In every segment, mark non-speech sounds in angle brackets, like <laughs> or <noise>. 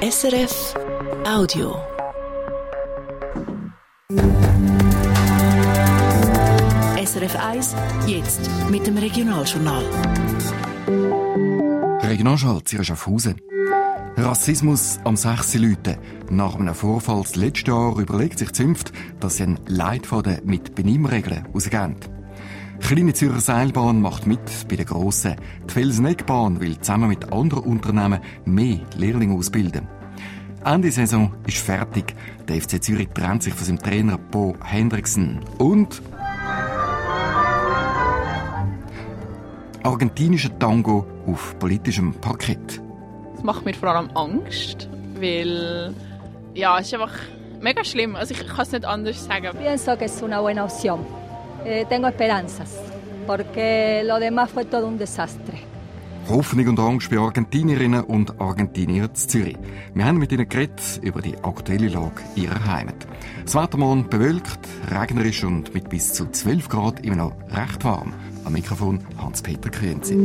SRF Audio. SRF 1, jetzt mit dem Regionaljournal. Regionalschall Schaffhausen. Rassismus am 6. Leuten. Nach einem Vorfall das letzte Jahr überlegt sich Zünft, dass sie einen Leitfaden mit Benimmregeln rausgeben. Kleine Zürcher Seilbahn macht mit bei der grossen. Die Felseneckbahn will zusammen mit anderen Unternehmen mehr Lehrlinge ausbilden. Ende Saison ist fertig. Der FC Zürich trennt sich von seinem Trainer Bo Hendrickson. Und argentinischer Tango auf politischem Parkett. Das macht mir vor allem Angst, weil ja, es ist einfach mega schlimm. Also ich kann es nicht anders sagen. Pienso que es una buena opción. Eh, tengo esperanzas, porque lo demás fue todo un desastre. Hoffnung und Angst bei Argentinierinnen und Argentiniern zu Zürich. Wir haben mit ihnen geredet über die aktuelle Lage ihrer Heimat. Das Wetter morgen bewölkt, regnerisch und mit bis zu 12 Grad immer noch recht warm. Am Mikrofon Hans-Peter Krönzi.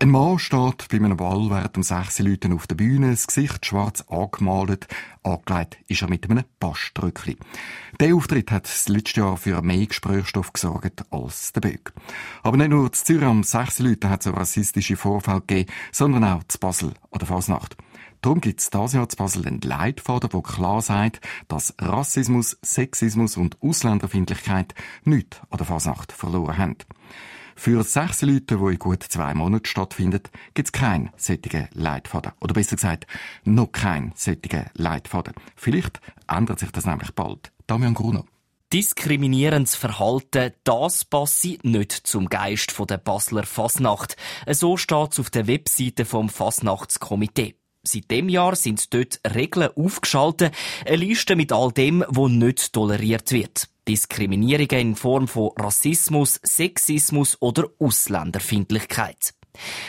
Ein Mann steht bei einem Ball während sechs Leuten auf der Bühne, das Gesicht schwarz angemalt, angelegt ist er mit einem Bastrückli. Der Auftritt hat das letzte Jahr für mehr Gesprächsstoff gesorgt als der Böck. Aber nicht nur zu Zürich am sechs Leuten hat es rassistische Vorfälle gegeben, sondern auch zu Basel an der Fasnacht. Darum gibt es dieses Jahr zu Basel einen Leitfaden, der klar sagt, dass Rassismus, Sexismus und Ausländerfindlichkeit nichts an der Fasnacht verloren haben. Für sechs Leute, die in gut zwei Monaten stattfindet, gibt es keinen solchen Leitfaden. Oder besser gesagt, noch keinen solchen Leitfaden. Vielleicht ändert sich das nämlich bald. Damian Gruno. Diskriminierendes Verhalten, das passe nicht zum Geist der Basler Fasnacht. So steht es auf der Webseite vom Fasnachtskomitee. Seit dem Jahr sind dort Regeln aufgeschaltet, eine Liste mit all dem, was nicht toleriert wird. Diskriminierungen in Form von Rassismus, Sexismus oder Ausländerfindlichkeit.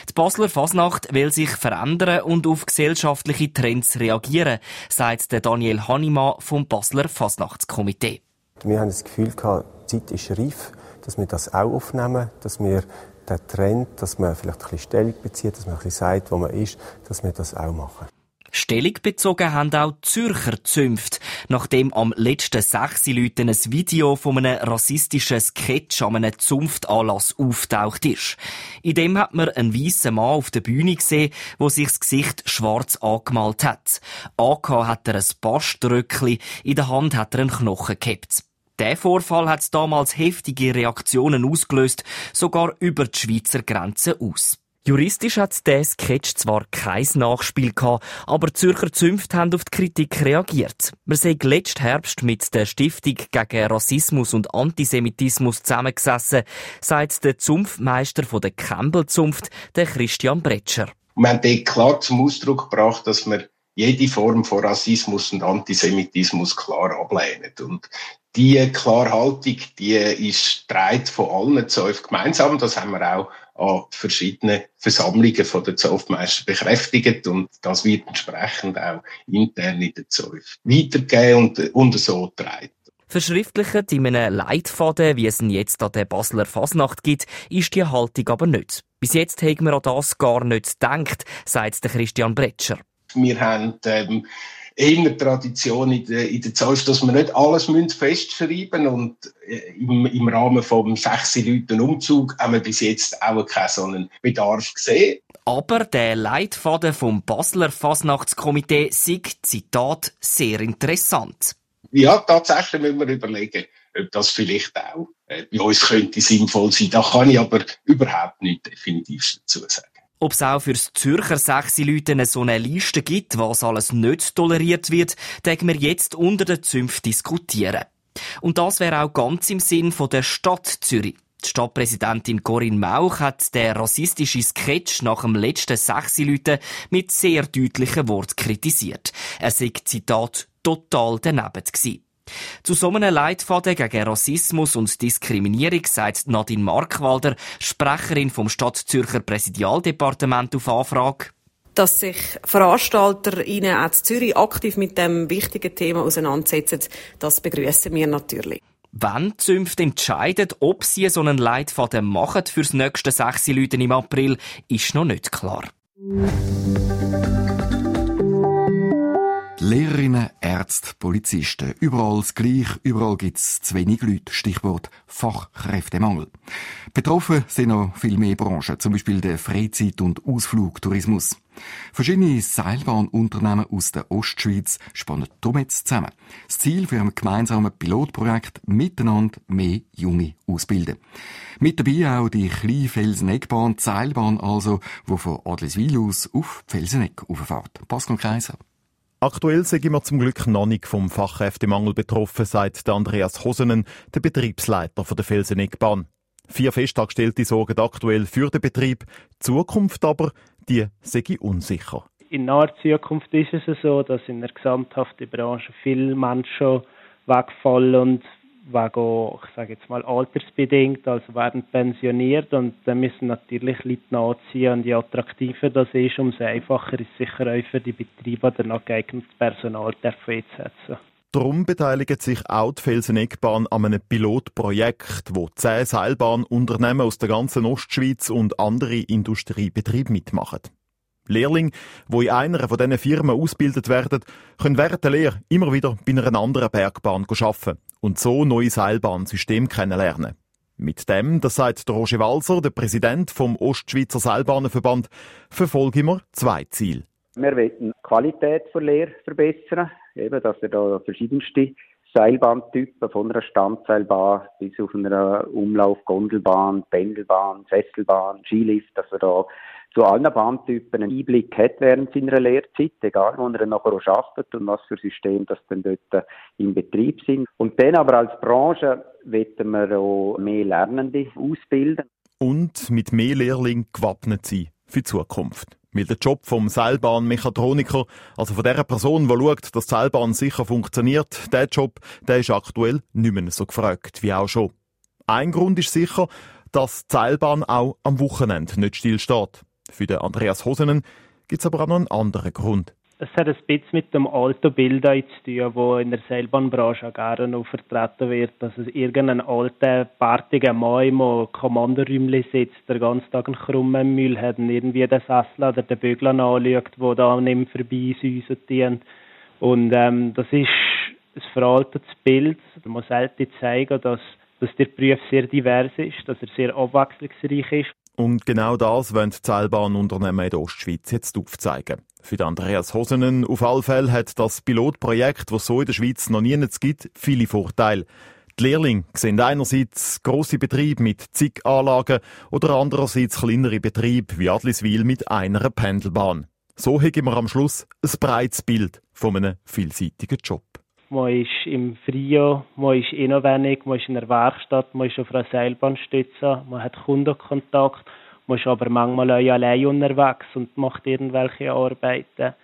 Die Basler Fasnacht will sich verändern und auf gesellschaftliche Trends reagieren, sagt Daniel Hanima vom Basler Fasnachtskomitee. Wir haben das Gefühl, die Zeit ist reif, dass wir das auch aufnehmen, dass wir den Trend, dass man vielleicht ein bisschen Stellung bezieht, dass man ein bisschen sagt, wo man ist, dass wir das auch machen. Stellung bezogen haben auch Zürcher Zünft, nachdem am letzten sechs Leuten ein Video von einem rassistischen Sketch an einem Zunftanlass auftaucht ist. In dem hat man einen weißen Mann auf der Bühne gesehen, wo sich das Gesicht schwarz angemalt hat. Angehabt hat er ein Baströckli, in der Hand hat er einen Knochen gehabt. Der Vorfall hat damals heftige Reaktionen ausgelöst, sogar über die Schweizer Grenze aus. Juristisch hat der Sketch zwar kein Nachspiel gehabt, aber Zürcher Zünfte haben auf die Kritik reagiert. Wir sind letzten Herbst mit der Stiftung gegen Rassismus und Antisemitismus zusammengesessen, sagt der Zunftmeister der Campbell-Zunft, der Christian Bretscher. Wir haben dort klar zum Ausdruck gebracht, dass wir jede Form von Rassismus und Antisemitismus klar ablehnen. Und die Klarhaltung, die ist dreit von allen ZOF gemeinsam. Das haben wir auch an verschiedenen Versammlungen von den ZOF-Meister bekräftigt und das wird entsprechend auch intern in den ZOF weitergegeben und, und so dreit. Verschriftlicht in einem Leitfaden, wie es ihn jetzt an der Basler Fasnacht gibt, ist die Haltung aber nicht. Bis jetzt haben wir an das gar nicht gedacht, sagt der Christian Bretscher. Wir haben ähm, eher Tradition in der, in der Zeit, dass wir nicht alles festschreiben müssen und äh, im, im Rahmen vom sechs Leuten Umzug haben wir bis jetzt auch keinen so einen Bedarf gesehen. Aber der Leitfaden vom Basler Fasnachtskomitee sieht, Zitat, sehr interessant. Ja, tatsächlich müssen wir überlegen, ob das vielleicht auch äh, bei uns könnte sinnvoll sein. Da kann ich aber überhaupt nicht definitiv dazu sagen. Ob es auch fürs Zürcher sechsi Leute so eine Liste gibt, was alles nicht toleriert wird, denken wir jetzt unter den Zünft diskutieren. Und das wäre auch ganz im Sinn von der Stadt Zürich. Die Stadtpräsidentin Corinne Mauch hat den rassistischen Sketch nach dem letzten sechsi Leute mit sehr deutlichen Worten kritisiert. Er sei, Zitat, total daneben gewesen. Zu so einem Leitfaden gegen Rassismus und Diskriminierung sagt Nadine Markwalder, Sprecherin vom Stadtzürcher Präsidialdepartement auf Anfrage dass sich VeranstalterInnen auch in Zürich aktiv mit dem wichtigen Thema auseinandersetzen, das begrüßen wir natürlich. Wenn die Zünfte entscheiden, ob sie so einen Leitfaden machen fürs nächste sechs Leute im April, ist noch nicht klar. Ärzte, Polizisten. Überall das Gleiche, überall gibt's zu wenig Leute. Stichwort Fachkräftemangel. Betroffen sind noch viel mehr Branchen, zum Beispiel der Freizeit- und Ausflugtourismus. Verschiedene Seilbahnunternehmen aus der Ostschweiz spannen darum jetzt zusammen. Das Ziel für ein gemeinsames Pilotprojekt miteinander mehr Junge ausbilden. Mit dabei auch die kleine Felseneggbahn, die Seilbahn also, die von Adliswil aus auf Felsenegg auffährt. Pascal Kaiser. Aktuell sind wir zum Glück noch nicht vom Fachkräftemangel betroffen, sagt Andreas Hosenen, der Betriebsleiter der Felseneggbahn. Vier Festangestellte sorgen aktuell für den Betrieb. Die Zukunft aber, die sei unsicher. In naher Zukunft ist es so, dass in der gesamthaften Branche viele Menschen wegfallen und wegen, ich sage jetzt mal, altersbedingt, also werden pensioniert und dann müssen natürlich Leute nachziehen und je attraktiver das ist, umso einfacher ist sicher auch für die Betriebe, danach geeignetes Personal einzusetzen. Darum beteiligt sich auch die Felseneggbahn an einem Pilotprojekt, wo zehn Seilbahnunternehmen aus der ganzen Ostschweiz und andere Industriebetriebe mitmachen. Lehrlinge, die in einer von diesen Firmen ausgebildet werden, können während der Lehre immer wieder bei einer anderen Bergbahn arbeiten und so neue Seilbahnsysteme kennenlernen. Mit dem, das sagt der Roger Walser, der Präsident vom Ostschweizer Seilbahnenverband, verfolgen wir zwei Ziele. Wir wollen die Qualität der Lehre verbessern, eben, dass wir da verschiedenste Seilbahntypen von einer Standseilbahn bis auf einer Umlauf-Gondelbahn, Pendelbahn, Sesselbahn, Skilift, dass wir da zu allen Bahntypen einen Einblick hat während seiner Lehrzeit, egal wo er nachher auch arbeitet und was für Systeme das dann dort im Betrieb sind. Und dann aber als Branche wollen wir auch mehr Lernende ausbilden. Und mit mehr Lehrlingen gewappnet sein für die Zukunft. Weil der Job vom Seilbahnmechatroniker, also von der Person, die schaut, dass die Seilbahn sicher funktioniert, der Job, der ist aktuell nicht mehr so gefragt wie auch schon. Ein Grund ist sicher, dass die Seilbahn auch am Wochenende nicht stillsteht. Für den Andreas Hosenen gibt es aber auch noch einen anderen Grund. Es hat ein bisschen mit dem alten Bild zu tun, wo in der Seilbahnbranche gerne noch vertreten wird, dass es irgendein alter, bärtiger Mann im Kommandoräumchen sitzt, der ganzen Tag einen krummen Müll hat und irgendwie den Sessel oder den Bügel anschaut, der da nicht vorbei säuselt. Und ähm, das ist ein veraltetes Bild. Man muss halt zeigen, dass, dass der Beruf sehr divers ist, dass er sehr abwechslungsreich ist. Und genau das wollen die Seilbahnunternehmen in der Ostschweiz jetzt aufzeigen. Für Andreas Hosenen auf alle Fälle hat das Pilotprojekt, das so in der Schweiz noch nie gibt, viele Vorteile. Die Lehrlinge sehen einerseits grosse Betriebe mit zig Anlagen oder andererseits kleinere Betriebe wie Adliswil mit einer Pendelbahn. So haben wir am Schluss ein breites Bild von einem vielseitigen Job. Man ist im Frio, man ist inwendig, man ist in der Werkstatt, man ist auf einer Seilbahnstütze, man hat Kundenkontakt, man ist aber manchmal auch allein unterwegs und macht irgendwelche Arbeiten.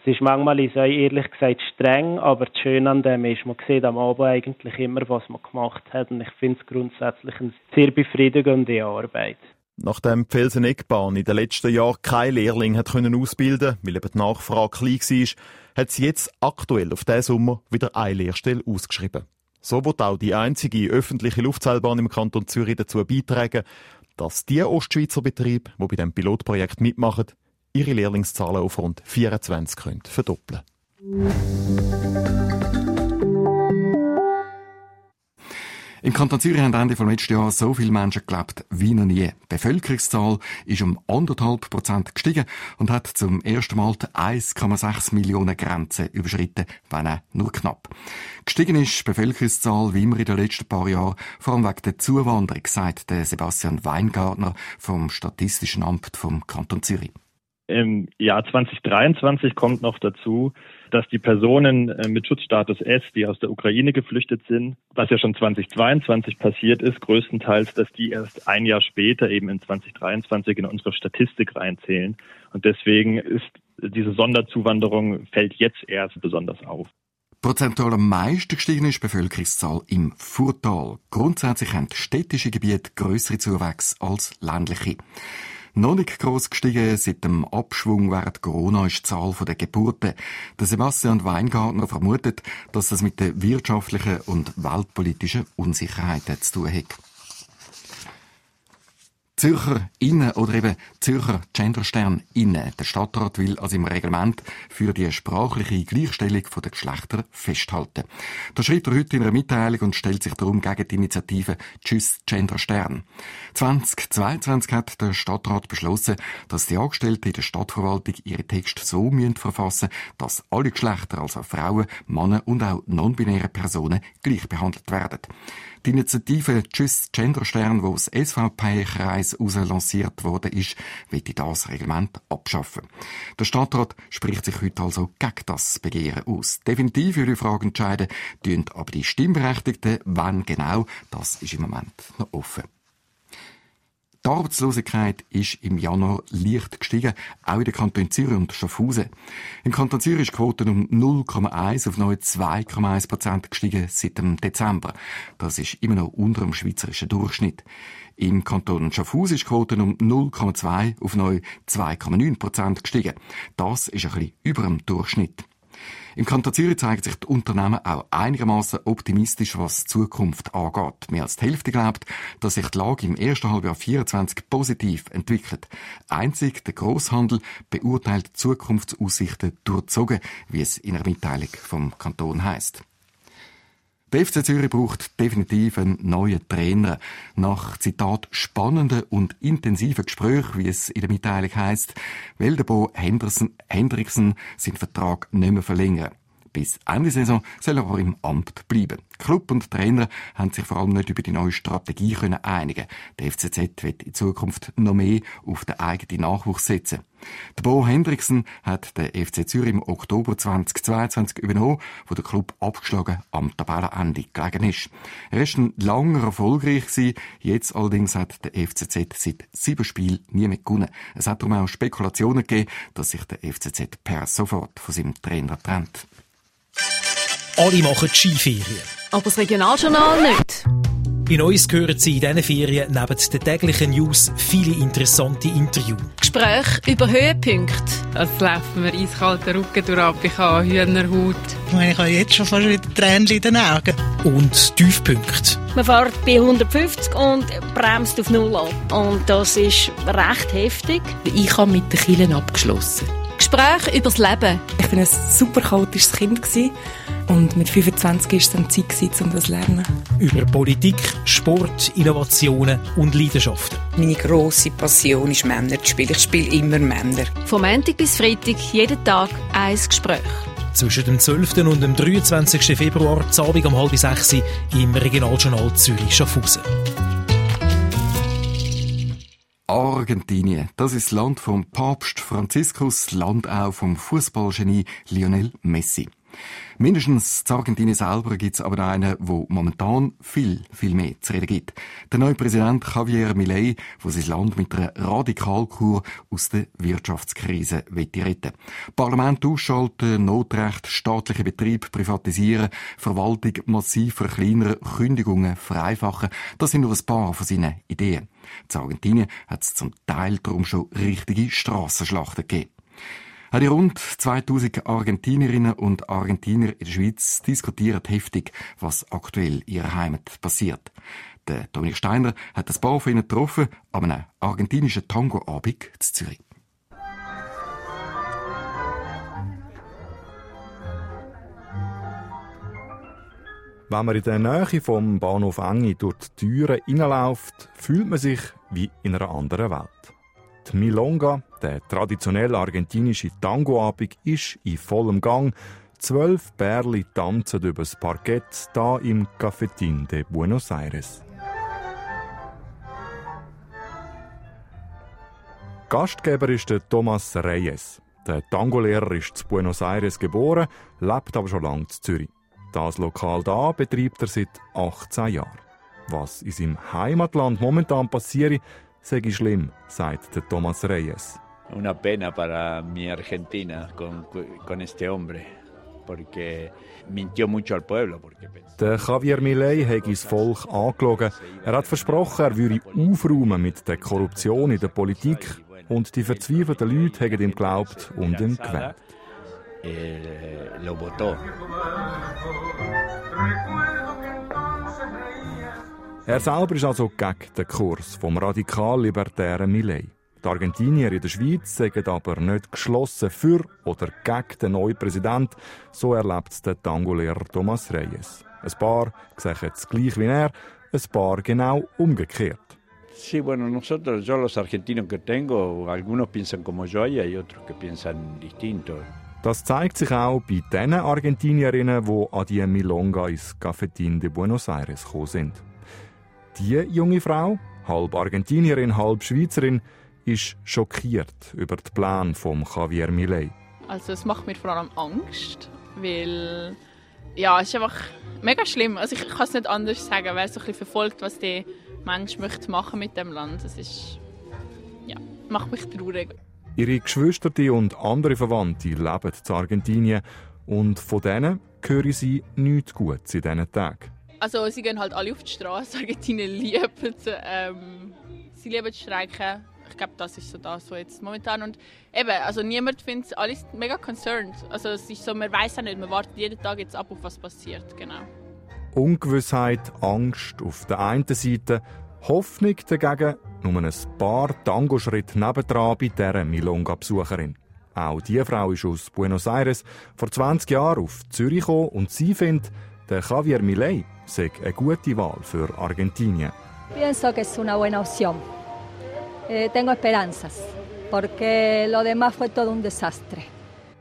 Es ist manchmal, ich sage ehrlich gesagt, streng, aber das Schöne an dem ist, man sieht am Abend eigentlich immer, was man gemacht hat und ich finde es grundsätzlich eine sehr befriedigende Arbeit. Nachdem die Felsen-Eckbahn in den letzten Jahren kein Lehrling hat können ausbilden weil eben die Nachfrage klein war, hat sie jetzt aktuell auf diesen Sommer wieder eine Lehrstelle ausgeschrieben. So wird auch die einzige öffentliche Luftseilbahn im Kanton Zürich dazu beitragen, dass die Ostschweizer Betriebe, die bei dem Pilotprojekt mitmachen, ihre Lehrlingszahlen auf rund 24 können verdoppeln Im Kanton Zürich haben Ende vom letzten Jahr so viele Menschen gelebt wie noch nie. Die Bevölkerungszahl ist um anderthalb Prozent gestiegen und hat zum ersten Mal die 1,6 Millionen Grenze überschritten, wenn auch nur knapp. Gestiegen ist die Bevölkerungszahl wie immer in den letzten paar Jahren, vor allem wegen der Zuwanderung, sagt Sebastian Weingartner vom Statistischen Amt vom Kanton Zürich. Im Jahr 2023 kommt noch dazu, dass die Personen äh, mit Schutzstatus S, die aus der Ukraine geflüchtet sind, was ja schon 2022 passiert ist, größtenteils, dass die erst ein Jahr später eben in 2023 in unsere Statistik reinzählen. Und deswegen ist diese Sonderzuwanderung fällt jetzt erst besonders auf. Prozentual am meisten gestiegen ist die Bevölkerungszahl im Furtal. Grundsätzlich haben städtische Gebiete größere Zuwächse als ländliche. Noch nicht gross gestiegen seit dem Abschwung während Corona ist die Zahl der Geburten. Der Sebastian Weingartner vermutet, dass das mit der wirtschaftlichen und weltpolitischen Unsicherheit zu tun hat. Zürcher Innen oder eben Zürcher Genderstern Innen. Der Stadtrat will also im Reglement für die sprachliche Gleichstellung der Geschlechter festhalten. Das schreibt er heute in einer Mitteilung und stellt sich darum gegen die Initiative Tschüss Genderstern. 2022 hat der Stadtrat beschlossen, dass die Angestellten in der Stadtverwaltung ihre Texte so müssen verfassen, dass alle Geschlechter, also Frauen, Männer und auch non-binäre Personen gleich behandelt werden. Die Initiative Tschüss Genderstern, wo aus SVP-Kreis lanciert worden ist, will das Reglement abschaffen. Der Stadtrat spricht sich heute also gegen das Begehren aus. Definitiv für die Frage entscheiden, tun aber die Stimmberechtigten, wann genau, das ist im Moment noch offen. Die Arbeitslosigkeit ist im Januar leicht gestiegen, auch in den Kanton Zürich und Schaffhausen. Im Kanton Zürich ist die Quote um 0,1 auf neu 2,1 Prozent gestiegen seit dem Dezember. Das ist immer noch unter dem schweizerischen Durchschnitt. Im Kanton Schaffhausen ist die Quote um 0,2 auf neu 2,9 Prozent gestiegen. Das ist ein bisschen über dem Durchschnitt. Im Kanton Zürich zeigen sich die Unternehmen auch einigermaßen optimistisch, was die Zukunft angeht. Mehr als die Hälfte glaubt, dass sich die Lage im ersten Halbjahr 24 positiv entwickelt. Einzig der Großhandel beurteilt Zukunftsaussichten durchzogen, wie es in einer Mitteilung vom Kanton heißt. Der FC Zürich braucht definitiv einen neuen Trainer. Nach Zitat spannenden und intensiven Gesprächen, wie es in der Mitteilung heißt, will der Bo Hendrickson seinen Vertrag nicht mehr verlängern. Bis Ende Saison soll er auch im Amt bleiben. Club und Trainer haben sich vor allem nicht über die neue Strategie können einigen. Der FCZ wird in Zukunft noch mehr auf den eigenen Nachwuchs setzen. Der Bo Hendrickson hat den FC Zürich im Oktober 2022 übernommen, wo der Club abgeschlagen am Tabellenende gelegen ist. Er ist ein langer erfolgreich gewesen. Jetzt allerdings hat der FCZ seit sieben Spielen nie mehr gewonnen. Es hat darum auch Spekulationen gegeben, dass sich der FCZ per sofort von seinem Trainer trennt. Alle machen Skiferien. Aber das Regionaljournal nicht. In uns hören Sie in diesen Ferien neben den täglichen News viele interessante Interviews. Gespräche über Höhepunkte. Es laufen wir eiskalten Rücken durch, ich habe Hühnerhaut. Ich, meine, ich habe jetzt schon fast wieder Tränen in den Augen. Und Tiefpunkte. Man fährt bei 150 und bremst auf Null ab. Und das ist recht heftig. Ich habe mit den Kielen abgeschlossen. Gespräche über das Leben. Ich war ein super chaotisches Kind. Und mit 25 war es dann Zeit, um das zu lernen. Über Politik, Sport, Innovationen und Leidenschaften. Meine grosse Passion ist Männer zu spielen. Ich spiele immer Männer. Vom Montag bis Freitag, jeden Tag ein Gespräch. Zwischen dem 12. und dem 23. Februar, Abend um halb sechs im Regionaljournal Zürich-Schaffhausen. Argentinien, das ist das Land vom Papst Franziskus, Land auch vom Fußballgenie Lionel Messi. Mindestens zu Argentinien selber gibt es aber einen, wo momentan viel, viel mehr zu reden gibt. Der neue Präsident Javier Milei, der sein Land mit einer Radikalkur aus der Wirtschaftskrise retten Parlament ausschalten, Notrecht, staatliche Betrieb privatisieren, Verwaltung massiv verkleinern, Kündigungen vereinfachen, das sind nur ein paar von seinen Ideen. In Argentinien hat es zum Teil darum schon richtige Strassenschlachten gegeben. Die rund 2000 Argentinierinnen und Argentinier in der Schweiz diskutieren heftig, was aktuell in ihrer Heimat passiert. Der Dominik Steiner hat das paar von ihnen getroffen an einem argentinischen Tango-Abend in Zürich. Wenn man in der Nähe vom Bahnhof Engi durch die Türen hineinläuft, fühlt man sich wie in einer anderen Welt. Die Milonga, der traditionelle argentinische Tangoabend, ist in vollem Gang. Zwölf Bärli tanzen übers Parkett da im Cafetín de Buenos Aires. Gastgeber ist der Thomas Reyes. Der Tangolehrer ist zu Buenos Aires geboren, lebt aber schon lange in Zürich. Das Lokal da betreibt er seit 18 Jahren. Was in seinem Heimatland momentan passiert, sei schlimm, sagt der Thomas Reyes. Una pena para mi Argentina con, con este hombre, porque mintió mucho al pueblo. Porque... Der Javier Milei hat das Volk angelogen. Er hat versprochen, er würde aufräumen mit der Korruption in der Politik und die verzweifelten Leute haben ihm geglaubt und ihm gewählt. Er selber ist also gegen den Kurs vom radikal-libertären Millet. Die Argentinier in der Schweiz sagen aber nicht geschlossen für oder gegen den neuen Präsidenten. So erlebt es der Tango-Lehrer Thomas Reyes. Ein paar sehen es gleich wie er, ein paar genau umgekehrt. Sí, bueno, nosotros, yo los argentinos que tengo, algunos piensan como yo y hay otros que piensan distinto. Das zeigt sich auch bei den Argentinierinnen, die an die Milonga ins Cafetín de Buenos Aires gekommen sind. Die junge Frau, halb Argentinierin, halb Schweizerin, ist schockiert über den Plan von Javier Milei. Also es macht mir vor allem Angst, weil ja, es ist einfach mega schlimm. Also ich, kann es nicht anders sagen, wer so ein bisschen verfolgt, was der Mensch möchte machen mit dem Land. Es ist ja, macht mich traurig. Ihre Geschwister und andere Verwandte leben in Argentinien und von denen hören sie nichts Gutes in diesen Tagen. Also sie gehen halt alle auf die Straße. <laughs> Argentinien liebt ähm, sie lieben Streiken ich glaube, das ist so das, so jetzt momentan. Und eben, also niemand findet alles mega concerned. Also es ist so, man weiß ja nicht, man wartet jeden Tag jetzt ab, auf was passiert, genau. Ungewissheit, Angst auf der einen Seite, Hoffnung dagegen, nur ein paar Tango-Schritte nebendran bei dieser Milonga-Besucherin. Auch diese Frau ist aus Buenos Aires vor 20 Jahren auf Zürich gekommen und sie findet, der Javier Milei sei eine gute Wahl für Argentinien. Pienso que es una buena opción. eh, tengo esperanzas, porque lo demás fue todo un desastre.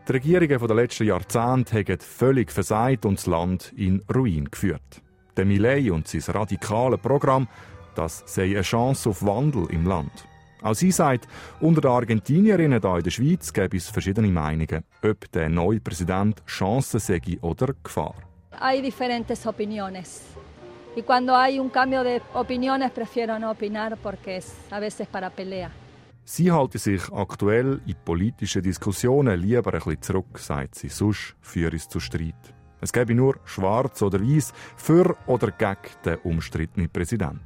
Die Regierungen der letzten Jahrzehnte haben völlig versagt und das Land in Ruin geführt. Der Millet und sein radikales Programm, das sei eine Chance auf Wandel im Land. Auch sie sagt, unter den Argentinierinnen hier in der Schweiz gäbe es verschiedene Meinungen, ob der neue Präsident Chance sei oder Gefahr. Hay diferentes opiniones. Y cuando hay un cambio de opiniones prefiero no opinar porque es a veces para pelea. Sie halte sich aktuell in politischen Diskussionen lieber ein bisschen zurück, sagt sie. Sonst führe es zu Streit. Es gäbe nur schwarz oder weiß für oder gegen den umstrittenen Präsident.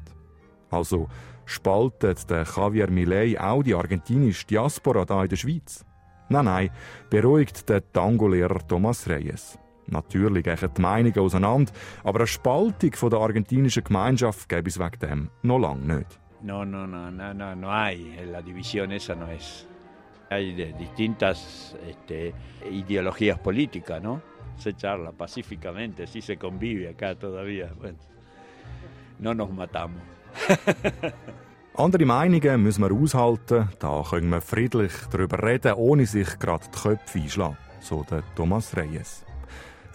Also spaltet der Javier Milei auch die argentinische Diaspora da in der Schweiz? Nein, nein, beruhigt der Tango-Lehrer Thomas Reyes. Natürlich gehen die Meinungen auseinander, aber eine Spaltung von der argentinischen Gemeinschaft gäbe es wegen dem noch lange nicht. No, no, no, no, no, no hay. La división esa no es. Hay distintas este, ideologías políticas, ¿no? Se charla pacíficamente, sí se convive acá todavía. Bueno, no nos matamos. <laughs> Andere Meinungen müssen wir aushalten, da können wir friedlich darüber reden, ohne sich gerade die Köpfe einschlagen, so der Thomas Reyes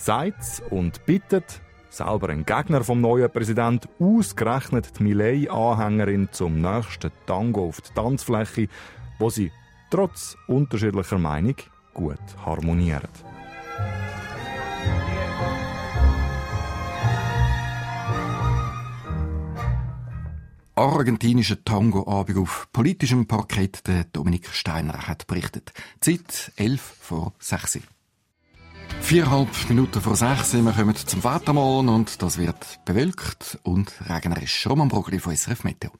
sagt und bittet selber ein Gegner vom neuen Präsident, ausgerechnet die Millet-Anhängerin zum nächsten Tango auf die Tanzfläche, wo sie trotz unterschiedlicher Meinung gut harmonieren. Argentinischer Tango-Abend auf politischem Parkett, der Dominik Steiner hat berichtet. Zeit 11 vor 6 Viereinhalb Minuten vor sechs wir kommen zum Wettermond und das wird bewölkt und regnerisch. Roman Brogli von SRF Meteo.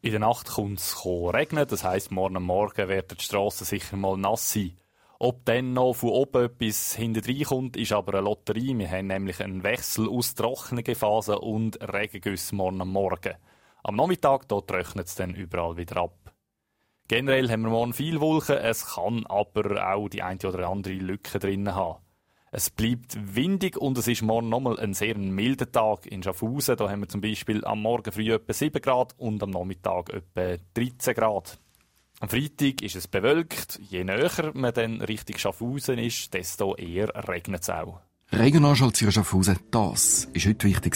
In der Nacht kommt es regnen, das heisst, morgen Morgen werden die Strassen sicher mal nass sein. Ob dann noch von oben etwas hinterher kommt, ist aber eine Lotterie. Wir haben nämlich einen Wechsel aus trockenen Phasen und Regengüssen morgen Morgen. Am Nachmittag trocknet es dann überall wieder ab. Generell haben wir morgen viel Wolken, es kann aber auch die eine oder andere Lücke drin haben. Es bleibt windig und es ist morgen nochmal ein sehr milder Tag in Schaffhausen. Da haben wir zum Beispiel am Morgen früh etwa 7 Grad und am Nachmittag etwa 13 Grad. Am Freitag ist es bewölkt. Je näher man dann Richtung Schaffhausen ist, desto eher regnet es auch. Regionalschalzieher Schaffhausen, das ist heute wichtig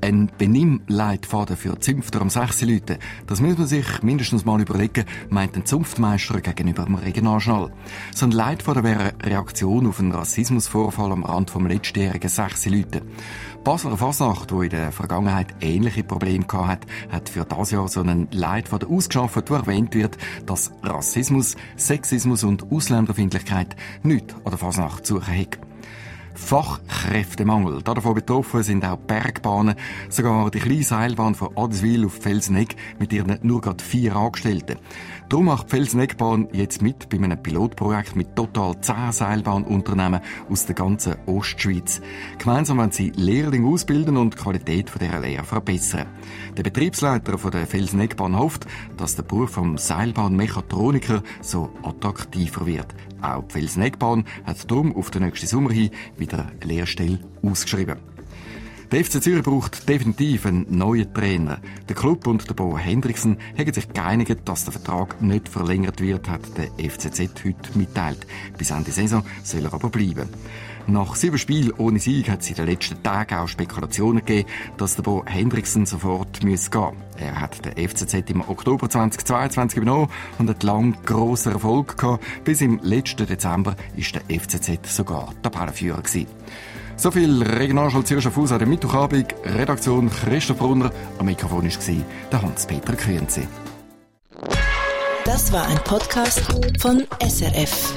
ein Benimmleitfaden für Zünfter am 6 Leute. Das muss man sich mindestens mal überlegen, meint ein Zunftmeister gegenüber dem Regionalschnall. So ein Leitfaden wäre eine Reaktion auf einen Rassismusvorfall am Rand vom letztjährigen 6 Leute. Basler Fasnacht, wo in der Vergangenheit ähnliche Probleme hat, hat für das Jahr so einen Leitfaden ausgeschaffen, wo erwähnt wird, dass Rassismus, Sexismus und Ausländerfindlichkeit nichts an der Fasnacht zu suchen haben. Fachkräftemangel. Davon betroffen sind auch Bergbahnen, sogar die kleine Seilbahn von Adeswil auf Felsenegg mit ihren nur gerade vier Angestellten. Darum macht die Felseneggbahn jetzt mit bei einem Pilotprojekt mit total zehn Seilbahnunternehmen aus der ganzen Ostschweiz. Gemeinsam wollen sie Lehrlinge ausbilden und die Qualität dieser Lehre verbessern. Der Betriebsleiter von der Felseneggbahn hofft, dass der Beruf vom Seilbahnmechatroniker so attraktiver wird. Auch die Felseneggbahn hat darum auf den nächsten Sommer hin wieder eine Lehrstelle ausgeschrieben. Der FC Zürich braucht definitiv einen neuen Trainer. Der Club und der Bo Hendrickson haben sich geeinigt, dass der Vertrag nicht verlängert wird, hat der FCZ heute mitteilt. Bis Ende Saison soll er aber bleiben. Nach sieben Spielen ohne Sieg hat es in den letzten Tagen auch Spekulationen gegeben, dass der Bo Hendrickson sofort gehen muss. Er hat den FCZ im Oktober 2022 übernommen und hat lang grossen Erfolg gehabt. Bis im letzten Dezember ist der FCZ sogar Tabellenführer gewesen. So viel Regionalschule Zürcher Fuß an der Mittwochabend. Redaktion Christoph Brunner. Am Mikrofon war der Hans-Peter Kühnsee. Das war ein Podcast von SRF.